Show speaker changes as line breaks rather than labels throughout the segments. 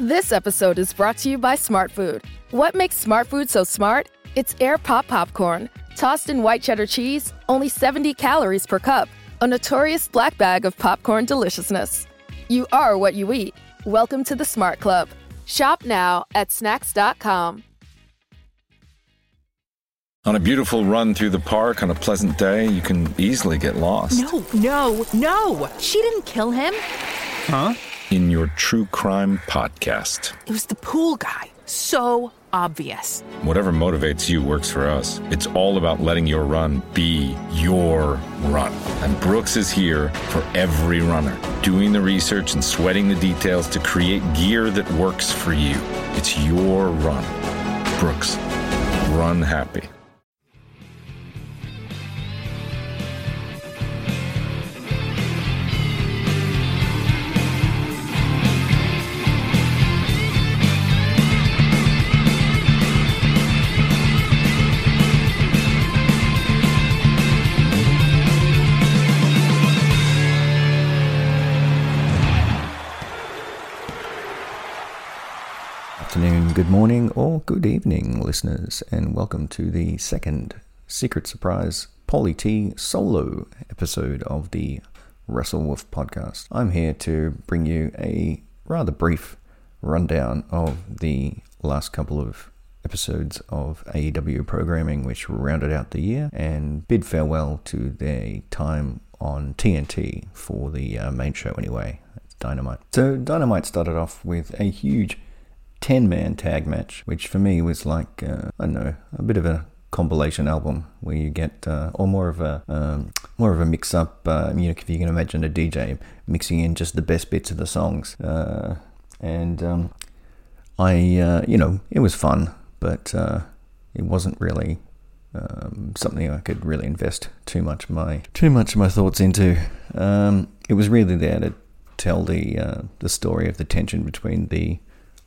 This episode is brought to you by Smartfood. What makes Smartfood so smart? It's air pop popcorn, tossed in white cheddar cheese, only 70 calories per cup, a notorious black bag of popcorn deliciousness. You are what you eat. Welcome to the Smart Club. Shop now at snacks.com.
On a beautiful run through the park on a pleasant day, you can easily get lost.
No, no, no! She didn't kill him.
Huh? In your true crime podcast.
It was the pool guy. So obvious.
Whatever motivates you works for us. It's all about letting your run be your run. And Brooks is here for every runner, doing the research and sweating the details to create gear that works for you. It's your run. Brooks, run happy.
Good morning, or good evening, listeners, and welcome to the second Secret Surprise Paulie T solo episode of the Wrestle Wolf podcast. I'm here to bring you a rather brief rundown of the last couple of episodes of AEW programming, which rounded out the year, and bid farewell to their time on TNT for the uh, main show, anyway. It's Dynamite. So, Dynamite started off with a huge 10 man tag match, which for me was like, uh, I don't know, a bit of a compilation album where you get, uh, or more of a, um, more of a mix up, uh, you know, if you can imagine a DJ mixing in just the best bits of the songs. Uh, and um, I, uh, you know, it was fun, but uh, it wasn't really um, something I could really invest too much my too much of my thoughts into. Um, it was really there to tell the uh, the story of the tension between the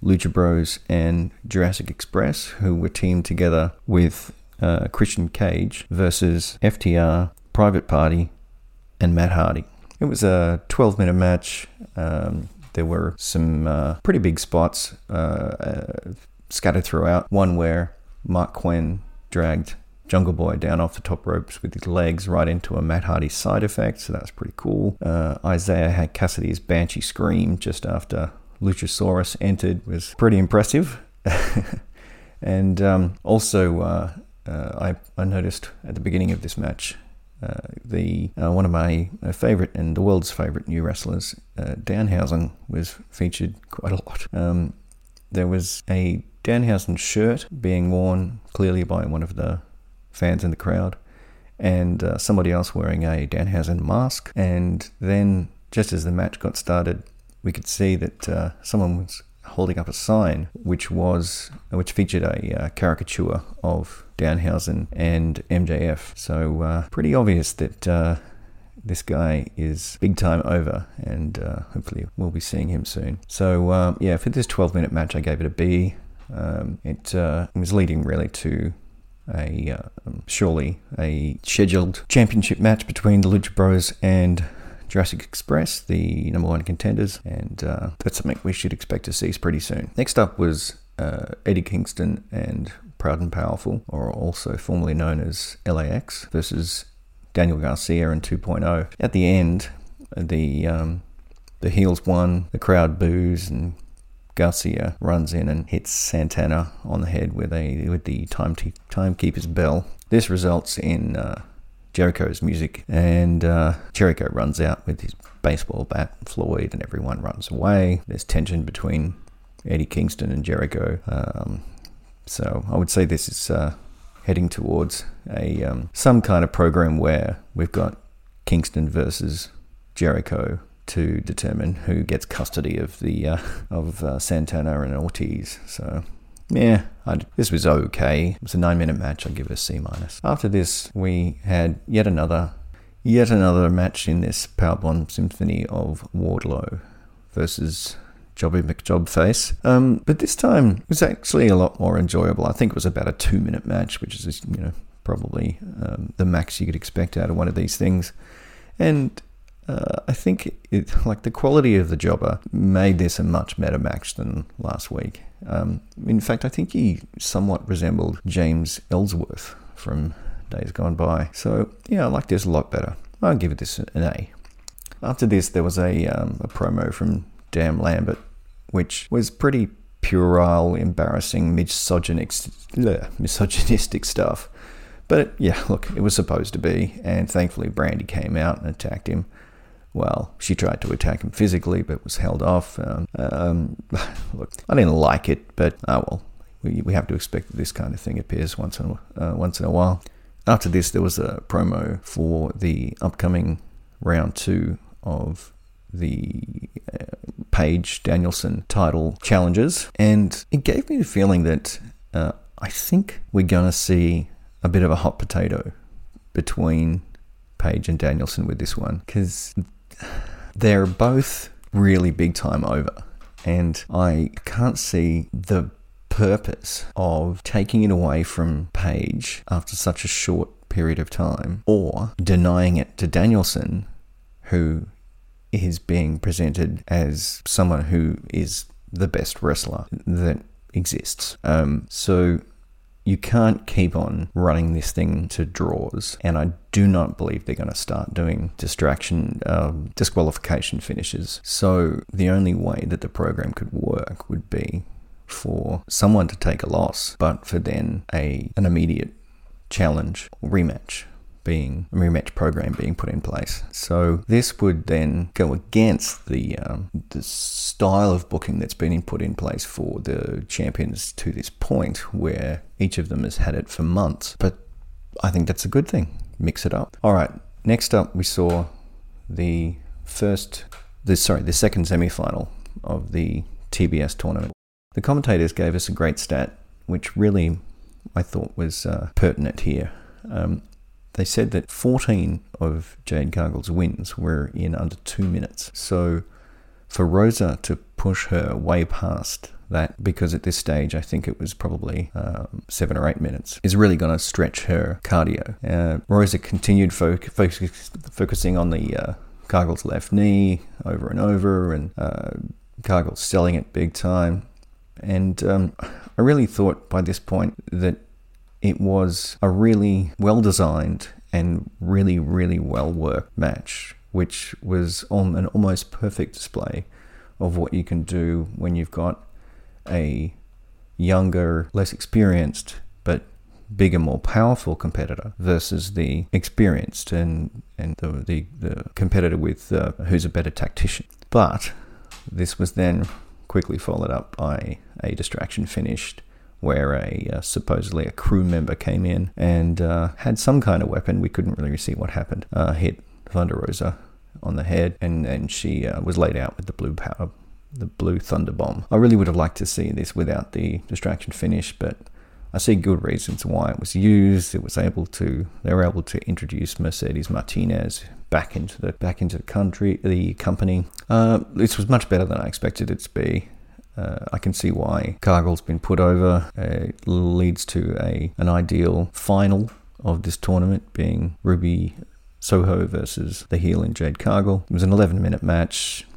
Lucha Bros and Jurassic Express, who were teamed together with uh, Christian Cage versus FTR, Private Party, and Matt Hardy. It was a 12 minute match. Um, there were some uh, pretty big spots uh, uh, scattered throughout. One where Marq Quen dragged Jungle Boy down off the top ropes with his legs right into a Matt Hardy side effect, so that's pretty cool. Uh, Isaiah had Cassidy's Banshee Scream just after Luchasaurus entered was pretty impressive. and um, also, uh, uh, I, I, noticed at the beginning of this match, uh, the uh, one of my favorite and the world's favorite new wrestlers, uh, Danhausen, was featured quite a lot. Um, there was a Danhausen shirt being worn clearly by one of the fans in the crowd, and uh, somebody else wearing a Danhausen mask. And then, just as the match got started, we could see that uh, someone was holding up a sign which was which featured a uh, caricature of Danhausen and MJF. So uh, pretty obvious that uh, this guy is big time over, and uh, hopefully we'll be seeing him soon. So um, yeah, for this 12 minute match, I gave it a B. Um, it uh, was leading really to a um, surely a scheduled championship match between the Lucha Bros and Jurassic Express, the number one contenders, and uh, that's something we should expect to see pretty soon. Next up was uh, Eddie Kingston and Proud and Powerful, or also formerly known as LAX, versus Daniel Garcia and 2.0. At the end, the um, the heels won, the crowd boos, and Garcia runs in and hits Santana on the head with a with the time timekeeper's bell. This results in uh, Jericho's music, and uh, Jericho runs out with his baseball bat, Floyd, and everyone runs away. There's tension between Eddie Kingston and Jericho. Um, so I would say this is uh, heading towards a um, some kind of program where we've got Kingston versus Jericho to determine who gets custody of the uh, of uh, Santana and Ortiz. So yeah, I'd, this was okay. It was a nine minute match. I'd give it a C minus. After this, we had yet another, yet another match in this Powerbomb Symphony of Wardlow versus Jobby McJobface. Um, but this time it was actually a lot more enjoyable. I think it was about a two minute match, which is you know probably um, the max you could expect out of one of these things. And uh, I think it, like the quality of the jobber made this a much better match than last week. Um, in fact, I think he somewhat resembled James Ellsworth from days gone by. So yeah, I like this a lot better. I'll give it this an A. After this, there was a, um, a promo from Dan Lambert, which was pretty puerile, embarrassing, misogynistic, misogynistic stuff. But yeah, look, it was supposed to be, and thankfully Brandi came out and attacked him. Well, she tried to attack him physically, but was held off. Um, um, look, I didn't like it, but oh well. We, we have to expect that this kind of thing appears once in uh, once in a while. After this, there was a promo for the upcoming round two of the uh, Page Danielson title challenges, and it gave me the feeling that uh, I think we're going to see a bit of a hot potato between Page and Danielson with this one because they're both really big time over, and I can't see the purpose of taking it away from Page after such a short period of time or denying it to Danielson, who is being presented as someone who is the best wrestler that exists. Um, so you can't keep on running this thing to draws, and I do not believe they're going to start doing distraction, um, disqualification finishes. So the only way that the program could work would be for someone to take a loss, but for then a an immediate challenge rematch being a rematch program being put in place. So this would then go against the um, the style of booking that's been put in place for the champions to this point, where each of them has had it for months. But I think that's a good thing. Mix it up. All right. Next up, we saw the first, the sorry, the second semi-final of the TBS tournament. The commentators gave us a great stat, which really I thought was uh, pertinent here. Um, they said that 14 of Jade Cargill's wins were in under two minutes. So for Rosa to push her way past that, because at this stage I think it was probably um, seven or eight minutes, is really going to stretch her cardio. Uh, Rosa continued fo- focus- focusing on the uh, Cargill's left knee over and over, and uh, Cargill selling it big time. And um, I really thought by this point that it was a really well designed and really, really well worked match, which was on an almost perfect display of what you can do when you've got a younger, less experienced, but bigger, more powerful competitor versus the experienced and, and the, the, the competitor with uh, who's a better tactician. But this was then quickly followed up by a distraction finished where a uh, supposedly a crew member came in and uh, had some kind of weapon. We couldn't really see what happened. Uh, hit Thunder Rosa on the head, and and she uh, was laid out with the blue power, the blue Thunder Bomb. I really would have liked to see this without the distraction finish, but. I see good reasons why it was used. It was able to they were able to introduce Mercedes Martinez back into the back into the country the company. Uh, this was much better than I expected it to be. Uh, I can see why Cargill's been put over. It leads to a an ideal final of this tournament being Ruby Soho versus the heel in Jade Cargill. It was an 11 minute match,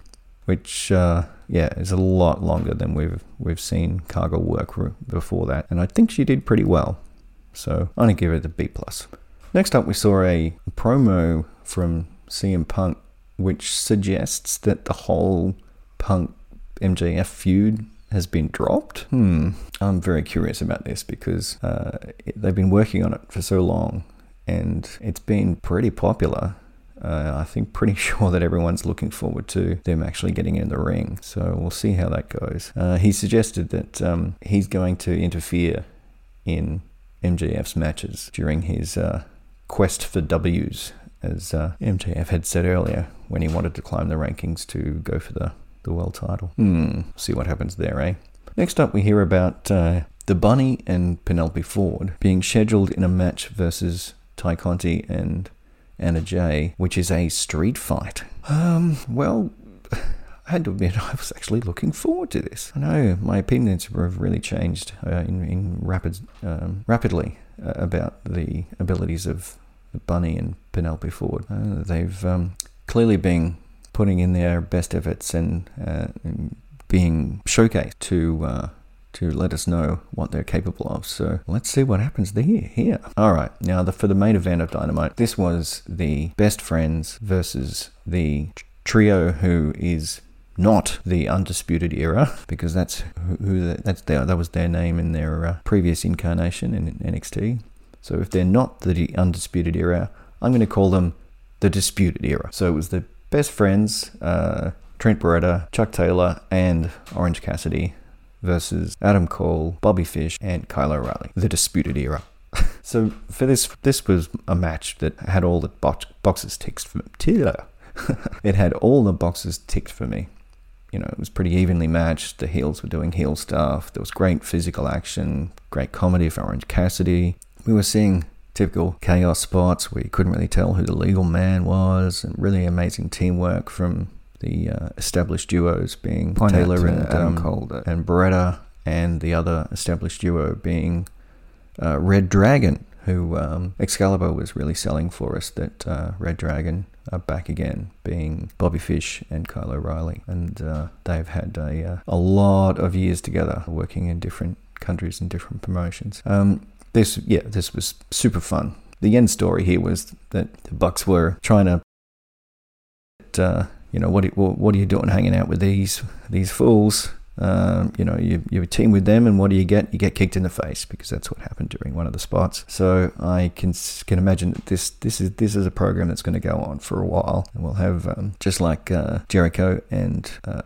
which uh, yeah is a lot longer than we've we've seen Cargill work before that, and I think she did pretty well. So I'm gonna give it B plus. Next up, we saw a promo from CM Punk, which suggests that the whole Punk MJF feud has been dropped? Hmm. I'm very curious about this because uh, they've been working on it for so long and it's been pretty popular. Uh, I think pretty sure that everyone's looking forward to them actually getting in the ring. So we'll see how that goes. Uh, he suggested that um, he's going to interfere in MJF's matches during his uh, quest for W's, as uh, MJF had said earlier when he wanted to climb the rankings to go for the the world title. Hmm, see what happens there, eh? Next up, we hear about uh, the Bunny and Penelope Ford being scheduled in a match versus Tay Conti and Anna Jay, which is a street fight. Um, well, I had to admit I was actually looking forward to this. I know my opinions have really changed uh, in, in rapid, um, rapidly uh, about the abilities of the Bunny and Penelope Ford. Uh, they've um, clearly being putting in their best efforts and, uh, being showcased to uh, to let us know what they're capable of. So let's see what happens there. Here, all right. Now, the, for the main event of Dynamite, this was the best friends versus the trio who is not the undisputed era because that's who that's their, that was their name in their uh, previous incarnation in NXT. So if they're not the undisputed era, I'm going to call them the disputed era. So it was the best friends, uh, Trent Beretta, Chuck Taylor, and Orange Cassidy versus Adam Cole, Bobby Fish, and Kyle O'Reilly, the disputed era. so for this, this was a match that had all the box, boxes ticked for me. it had all the boxes ticked for me. You know, it was pretty evenly matched. The heels were doing heel stuff. There was great physical action, great comedy for Orange Cassidy. We were seeing typical chaos spots where you couldn't really tell who the legal man was, and really amazing teamwork from the uh, established duos being Point Taylor and Adam um, Cole and Beretta, and the other established duo being uh, Red Dragon, who um, Excalibur was really selling for us. That uh, Red Dragon are back again, being Bobby Fish and Kyle O'Reilly, and uh, they've had a uh, a lot of years together, working in different countries and different promotions. Um, this, yeah, this was super fun. The end story here was that the Bucks were trying to uh, you know, what, what are you doing hanging out with these these fools? Um, you know, you, you a team with them, and what do you get? You get kicked in the face because that's what happened during one of the spots. So I can can imagine that this this is this is a program that's going to go on for a while, and we'll have um, just like uh, Jericho and uh,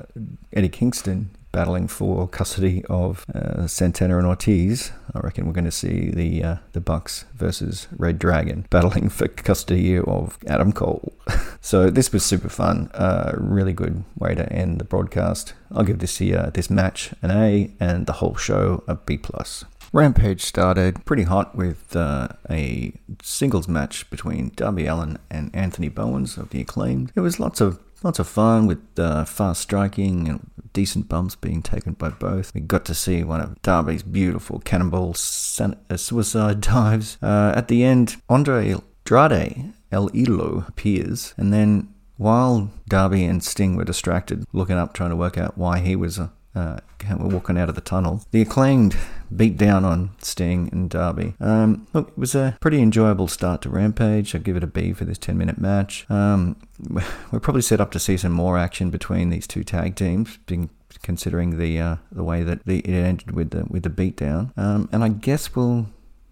Eddie Kingston battling for custody of uh, Santana and Ortiz. I reckon we're going to see the uh, the Bucks versus Red Dragon battling for custody of Adam Cole. so this was super fun. Uh, really good way to end the broadcast. I'll give this uh, this match an A and the whole show a B plus. Rampage started pretty hot with uh, a singles match between Darby Allin and Anthony Bowens of the Acclaimed. It was lots of lots of fun with uh, fast striking and decent bumps being taken by both. We got to see one of Darby's beautiful cannonball uh, suicide dives. Uh, at the end, Andre Andrade El Idolo appears, and then while Darby and Sting were distracted, looking up, trying to work out why he was uh, walking out of the tunnel. The acclaimed beat down on Sting and Darby. Um, look, it was a pretty enjoyable start to Rampage. I'd give it a B for this 10 minute match. Um, we're probably set up to see some more action between these two tag teams, being considering the uh, the way that the, it ended with the with the beatdown. Um, and I guess we'll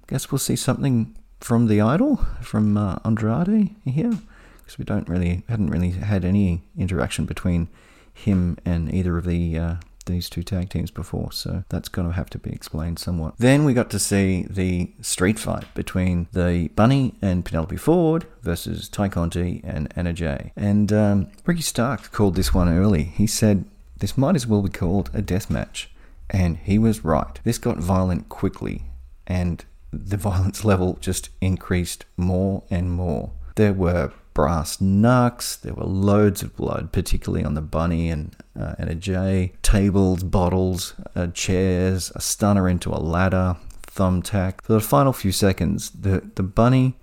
guess we'll see something from the idol from uh, Andrade here because we don't really hadn't really had any interaction between him and either of the uh, these two tag teams before, so that's going to have to be explained somewhat. Then we got to see the street fight between the Bunny and Penelope Ford versus Tay Conti and Anna Jay. And um, Ricky Stark called this one early. He said this might as well be called a death match. And he was right. This got violent quickly, and the violence level just increased more and more. There were brass knucks. There were loads of blood, particularly on the bunny and uh, and Anna Jay. Tables, bottles, uh, chairs, a stunner into a ladder, thumbtack. For the final few seconds, the the bunny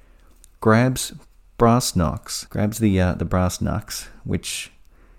grabs brass knucks, grabs the uh, the brass knucks, which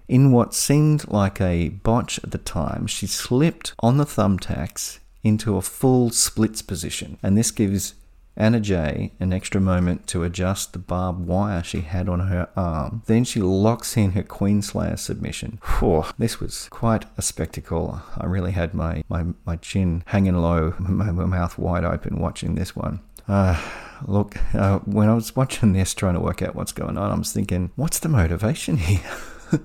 in what seemed like a botch at the time, she slipped on the thumbtacks into a full splits position, and this gives Anna Jay an extra moment to adjust the barbed wire she had on her arm. Then she locks in her Queenslayer submission. Whew, this was quite a spectacle. I really had my, my, my chin hanging low, my, my mouth wide open watching this one. Uh, look, uh, when I was watching this, trying to work out what's going on, I was thinking, what's the motivation here?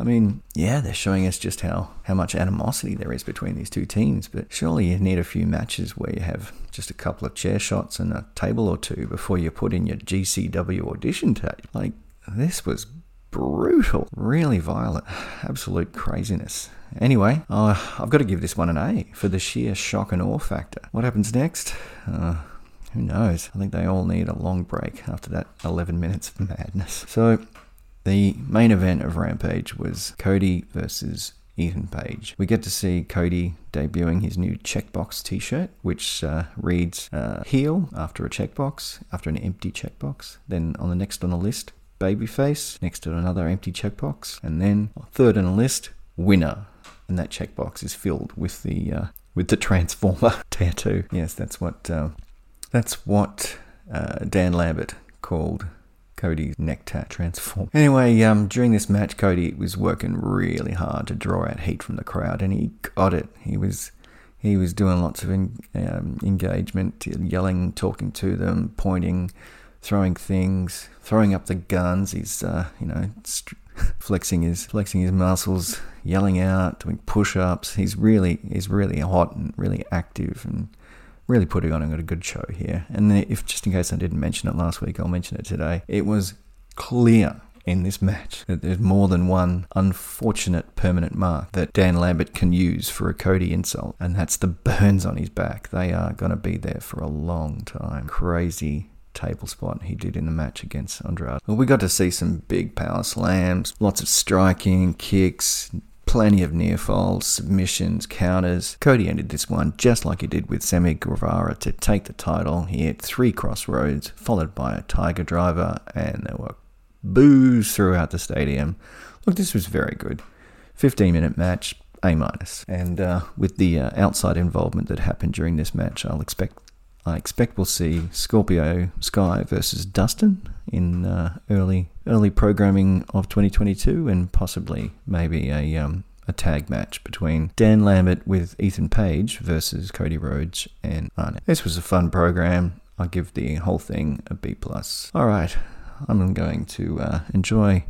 I mean, yeah, they're showing us just how, how much animosity there is between these two teams, but surely you need a few matches where you have just a couple of chair shots and a table or two before you put in your GCW audition tape. Like, this was brutal, really violent, absolute craziness. Anyway, uh, I've got to give this one an A for the sheer shock and awe factor. What happens next? Uh, who knows? I think they all need a long break after that 11 minutes of madness. So, the main event of Rampage was Cody versus Ethan Page. We get to see Cody debuting his new checkbox t shirt, which uh, reads uh, heel after a checkbox, after an empty checkbox. Then on the next on the list, babyface next to another empty checkbox, and then third on the list, winner, and that checkbox is filled with the uh, with the transformer tattoo. Yes, that's what uh, that's what uh, Dan Lambert called Cody's neck tat transform. Anyway, um, during this match, Cody was working really hard to draw out heat from the crowd, and he got it. He was he was doing lots of in, um, engagement, yelling, talking to them, pointing, throwing things, throwing up the guns. He's uh, you know st- flexing his flexing his muscles, yelling out, doing push-ups. He's really he's really hot and really active and really putting on a good show here. And if just in case I didn't mention it last week, I'll mention it today. It was clear in this match that there's more than one unfortunate permanent mark that Dan Lambert can use for a Cody insult, and that's the burns on his back. They are going to be there for a long time. Crazy table spot he did in the match against Andrade. Well, we got to see some big power slams, lots of striking, kicks, plenty of near falls, submissions, counters. Cody ended this one just like he did with Sammy Guevara to take the title. He hit three Cross Rhodes, followed by a Tiger Driver, and there were boos throughout the stadium. Look, this was very good. 15 minute match, A minus. And uh, with the uh, outside involvement that happened during this match, I'll expect I expect we'll see Scorpio Sky versus Dustin in uh, early early programming of 2022, and possibly maybe a um, a tag match between Dan Lambert with Ethan Page versus Cody Rhodes and Arnett. This was a fun program. I give the whole thing a B plus. All right, I'm going to uh, enjoy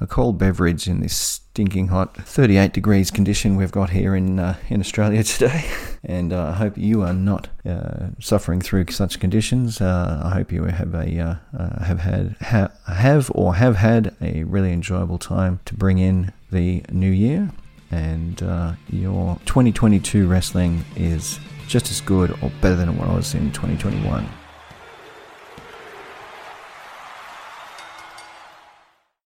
a cold beverage in this stinking hot 38 degrees condition we've got here in uh, in Australia today. And uh, I hope you are not uh, suffering through such conditions. Uh, I hope you have a uh, uh, have had ha- have or have had a really enjoyable time to bring in the new year, and your 2022 wrestling is just as good or better than what it was in 2021.